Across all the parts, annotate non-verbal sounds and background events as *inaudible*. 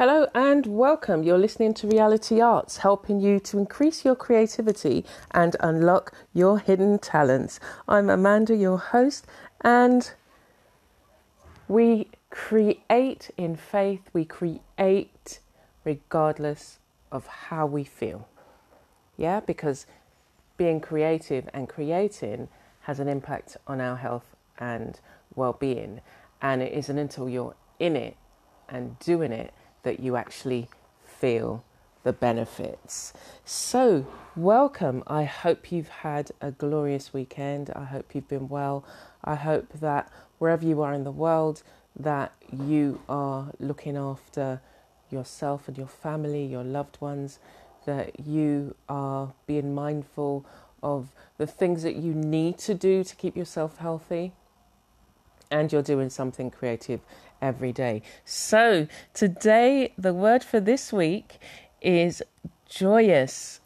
Hello and welcome. You're listening to Reality Arts, helping you to increase your creativity and unlock your hidden talents. I'm Amanda, your host, and we create in faith, we create regardless of how we feel. Yeah, because being creative and creating has an impact on our health and well being. And it isn't until you're in it and doing it that you actually feel the benefits. So, welcome. I hope you've had a glorious weekend. I hope you've been well. I hope that wherever you are in the world that you are looking after yourself and your family, your loved ones, that you are being mindful of the things that you need to do to keep yourself healthy and you're doing something creative every day. So, today, the word for this week is joyous.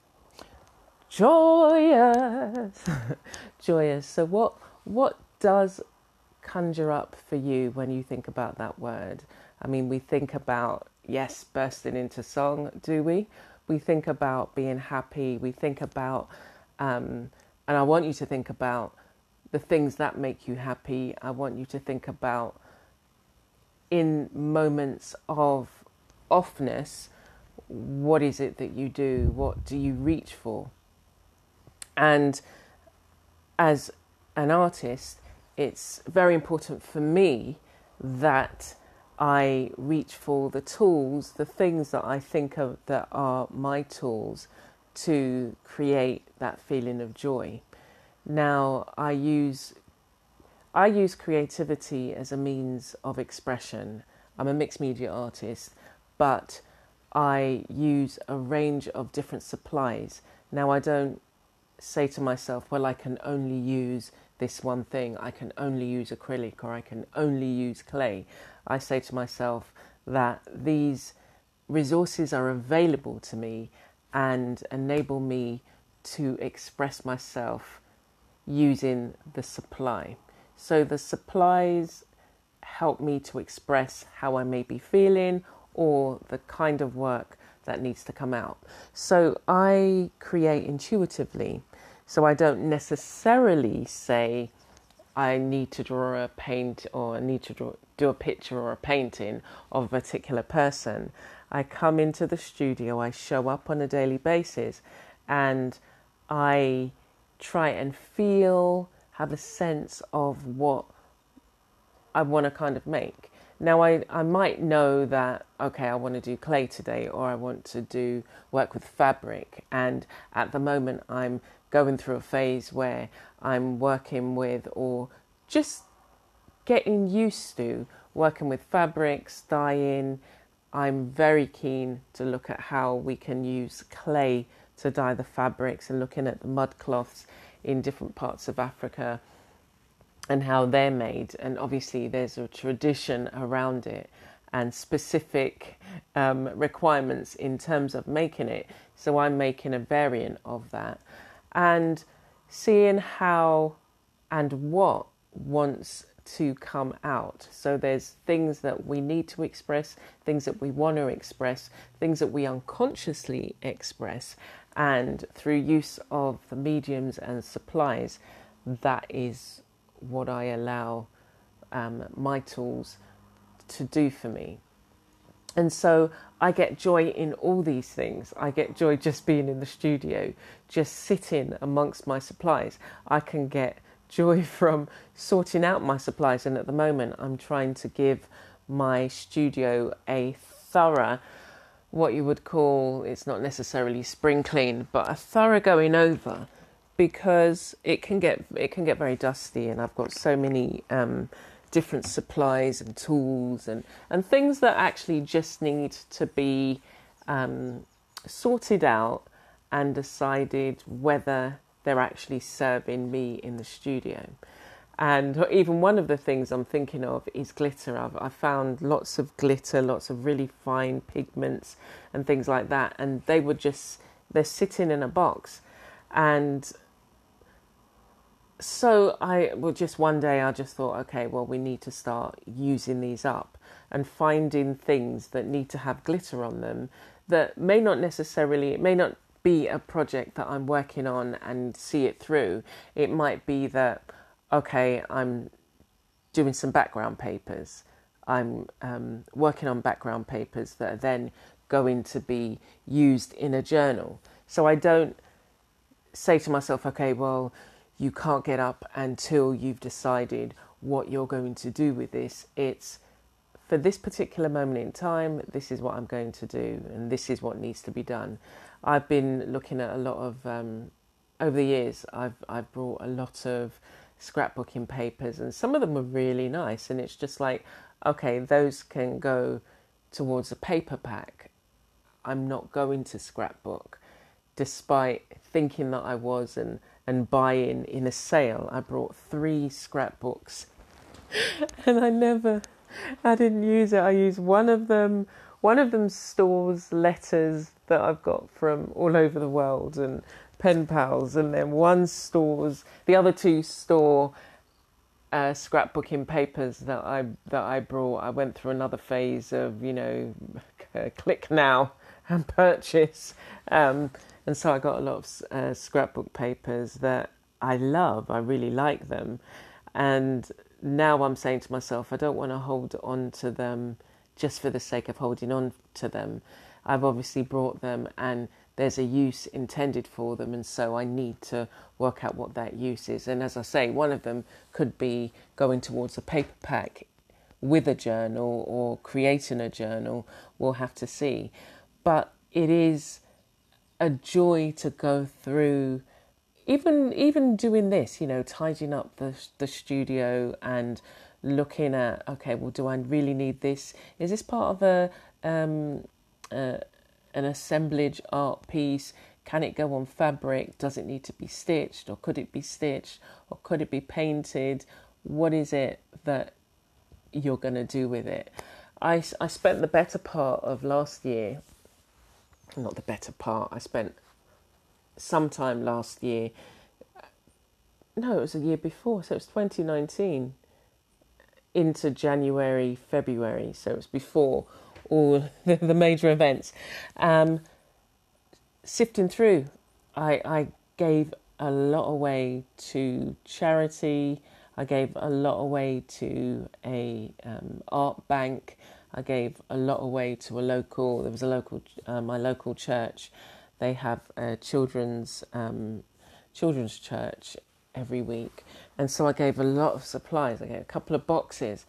Joyous. *laughs* joyous. So, what, what does conjure up for you when you think about that word? I mean, we think about, yes, bursting into song, do we? We think about being happy. We think about, um, and I want you to think about the things that make you happy. I want you to think about in moments of offness, what is it that you do? What do you reach for? And as an artist, it's very important for me that I reach for the tools, the things that I think of that are my tools to create that feeling of joy. Now, I use I use creativity as a means of expression. I'm a mixed media artist, but I use a range of different supplies. Now, I don't say to myself, well, I can only use this one thing, I can only use acrylic, or I can only use clay. I say to myself that these resources are available to me and enable me to express myself using the supply. So the supplies help me to express how I may be feeling or the kind of work that needs to come out. So I create intuitively. So I don't necessarily say I need to draw a paint or I need to draw, do a picture or a painting of a particular person. I come into the studio, I show up on a daily basis, and I try and feel have a sense of what I want to kind of make. Now, I, I might know that, okay, I want to do clay today or I want to do work with fabric. And at the moment, I'm going through a phase where I'm working with or just getting used to working with fabrics, dyeing. I'm very keen to look at how we can use clay to dye the fabrics and looking at the mud cloths in different parts of Africa and how they're made. And obviously, there's a tradition around it and specific um, requirements in terms of making it. So I'm making a variant of that and seeing how and what wants to come out. So there's things that we need to express, things that we want to express, things that we unconsciously express, and through use of the mediums and supplies, that is what I allow um, my tools to do for me. And so I get joy in all these things. I get joy just being in the studio, just sitting amongst my supplies. I can get joy *laughs* from sorting out my supplies. And at the moment, I'm trying to give my studio a thorough what you would call it's not necessarily spring clean, but a thorough going over because it can get it can get very dusty, and I've got so many um, different supplies and tools and and things that actually just need to be um, sorted out and decided whether they're actually serving me in the studio. And even one of the things I'm thinking of is glitter. I've, i found lots of glitter, lots of really fine pigments and things like that. And they were just, they're sitting in a box. And so I, well, just one day I just thought, okay, well, we need to start using these up. and finding things that need to have glitter on them that may not necessarily, it may not be a project that I'm working on and see it through. It might be that, okay, I'm doing some background papers. I'm um, working on background papers that are then going to be used in a journal. So I don't say to myself, okay, well, you can't get up until you've decided what you're going to do with this. It's for this particular moment in time, this is what I'm going to do, and this is what needs to be done. I've been looking at a lot of um, over the years. I've I've brought a lot of scrapbooking papers, and some of them were really nice. And it's just like, okay, those can go towards a paper pack. I'm not going to scrapbook, despite thinking that I was and and buying in a sale. I brought three scrapbooks, *laughs* and I never, I didn't use it. I used one of them. One of them stores letters that I've got from all over the world and pen pals, and then one stores the other two store uh, scrapbooking papers that I that I brought. I went through another phase of you know *laughs* click now *laughs* and purchase, um, and so I got a lot of uh, scrapbook papers that I love. I really like them, and now I'm saying to myself, I don't want to hold on to them just for the sake of holding on to them. I've obviously brought them and there's a use intended for them, and so I need to work out what that use is. And as I say, one of them could be going towards a paper pack with a journal or creating a journal. We'll have to see. But it is a joy to go through. Even even doing this, you know, tidying up the the studio and looking at okay, well, do I really need this? Is this part of a um, uh, an assemblage art piece? Can it go on fabric? Does it need to be stitched, or could it be stitched, or could it be painted? What is it that you're going to do with it? I, I spent the better part of last year, not the better part, I spent some time last year. Uh, no, it was a year before, so it was 2019 into January, February, so it was before all *laughs* the, the major events. Um, sifting through, I, I gave a lot away to charity. I gave a lot away to a um, art bank. I gave a lot away to a local. There was a local, uh, my local church. They have a children's um, children's church every week, and so I gave a lot of supplies. I gave a couple of boxes,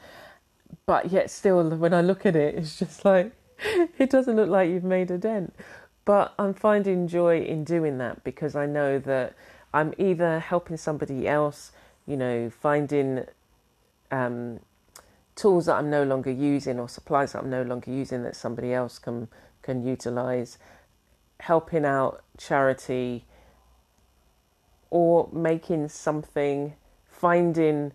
but yet still when I look at it, it's just like *laughs* it doesn't look like you've made a dent. But I'm finding joy in doing that because I know that I'm either helping somebody else, you know, finding um, tools that I'm no longer using or supplies that I'm no longer using that somebody else can can utilize, helping out charity, or making something, finding,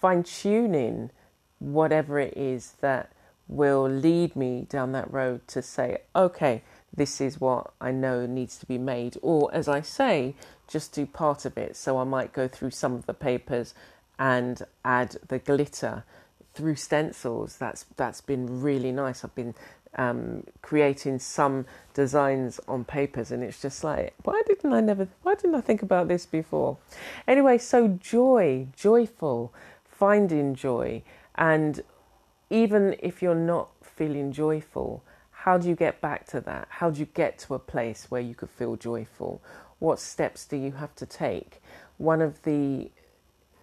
fine tuning whatever it is that will lead me down that road to say, okay, this is what I know needs to be made. Or, as I say, just do part of it. So I might go through some of the papers and add the glitter through stencils. That's that's been really nice. I've been um, creating some designs on papers, and it's just like, why didn't I never? Why didn't I think about this before? Anyway, so joy, joyful, finding joy, and even if you're not feeling joyful, how do you get back to that? How do you get to a place where you could feel joyful? What steps do you have to take? One of the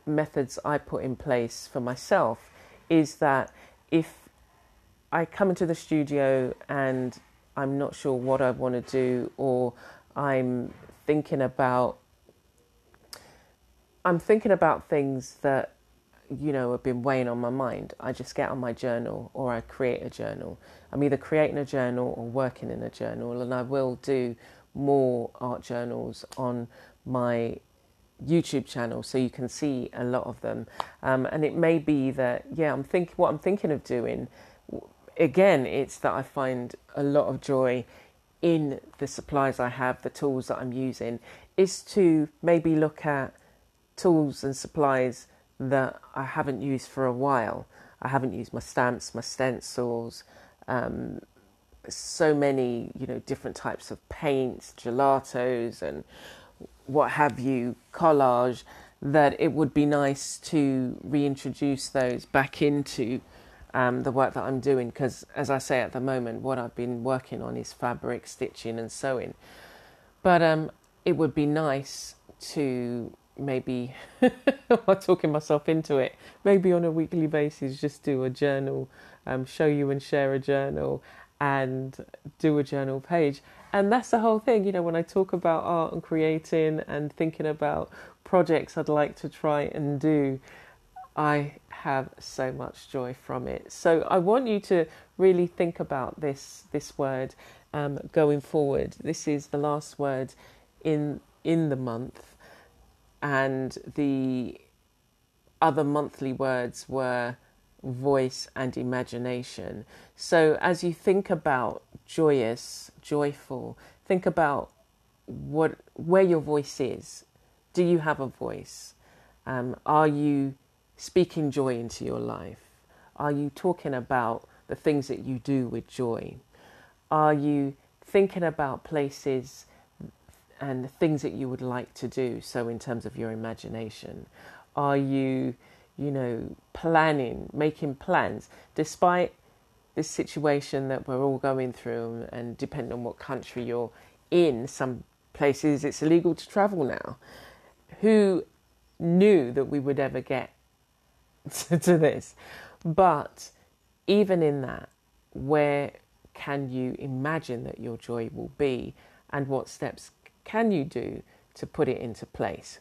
methods I put in place for myself is that if I come into the studio and I'm not sure what I want to do, or I'm thinking about I'm thinking about things that you know, have been weighing on my mind, I just get on my journal or I create a journal. I'm either creating a journal or working in a journal, and I will do more art journals on my YouTube channel so you can see a lot of them. Um, and it may be that, yeah, I'm thinking what I'm thinking of doing. Again, it's that I find a lot of joy in the supplies I have, the tools that I'm using, is to maybe look at tools and supplies that I haven't used for a while. I haven't used my stamps, my stencils, um, so many, you know, different types of paints, gelatos, and what have you, collage, that it would be nice to reintroduce those back into um, the work that I'm doing. Because, as I say at the moment, what I've been working on is fabric, stitching, and sewing. But um, it would be nice to maybe *laughs* I'm talking myself into it. Maybe on a weekly basis, just do a journal, um, show you and share a journal, and do a journal page. And that's the whole thing, you know. When I talk about art and creating and thinking about projects I'd like to try and do, I have so much joy from it. So I want you to really think about this this word um, going forward. This is the last word in in the month and the other monthly words were voice and imagination. So as you think about joyous, joyful, think about what where your voice is. Do you have a voice? Um, are you speaking joy into your life? Are you talking about the things that you do with joy? Are you thinking about places and the things that you would like to do. So, in terms of your imagination, are you, you know, planning, making plans, despite this situation that we're all going through, and depending on what country you're in, some places it's illegal to travel now. Who knew that we would ever get *laughs* to, to this? But even in that, where can you imagine that your joy will be, and what steps can you do to put it into place?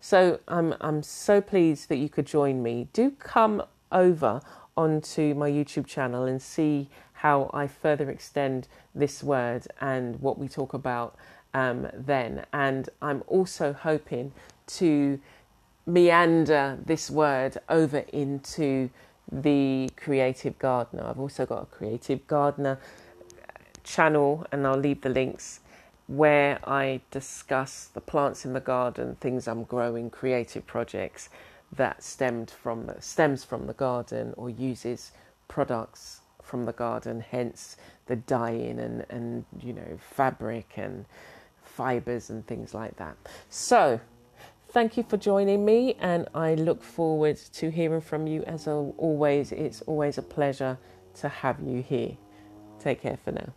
So I'm I'm so pleased that you could join me. Do come over onto my YouTube channel and see how I further extend this word and what we talk about um, then. And I'm also hoping to meander this word over into the creative gardener. I've also got a creative gardener channel, and I'll leave the links where I discuss the plants in the garden, things I'm growing, creative projects that stemmed from stems from the garden or uses products from the garden, hence the dyeing and, and you know fabric and fibers and things like that. So thank you for joining me and I look forward to hearing from you as always. It's always a pleasure to have you here. Take care for now.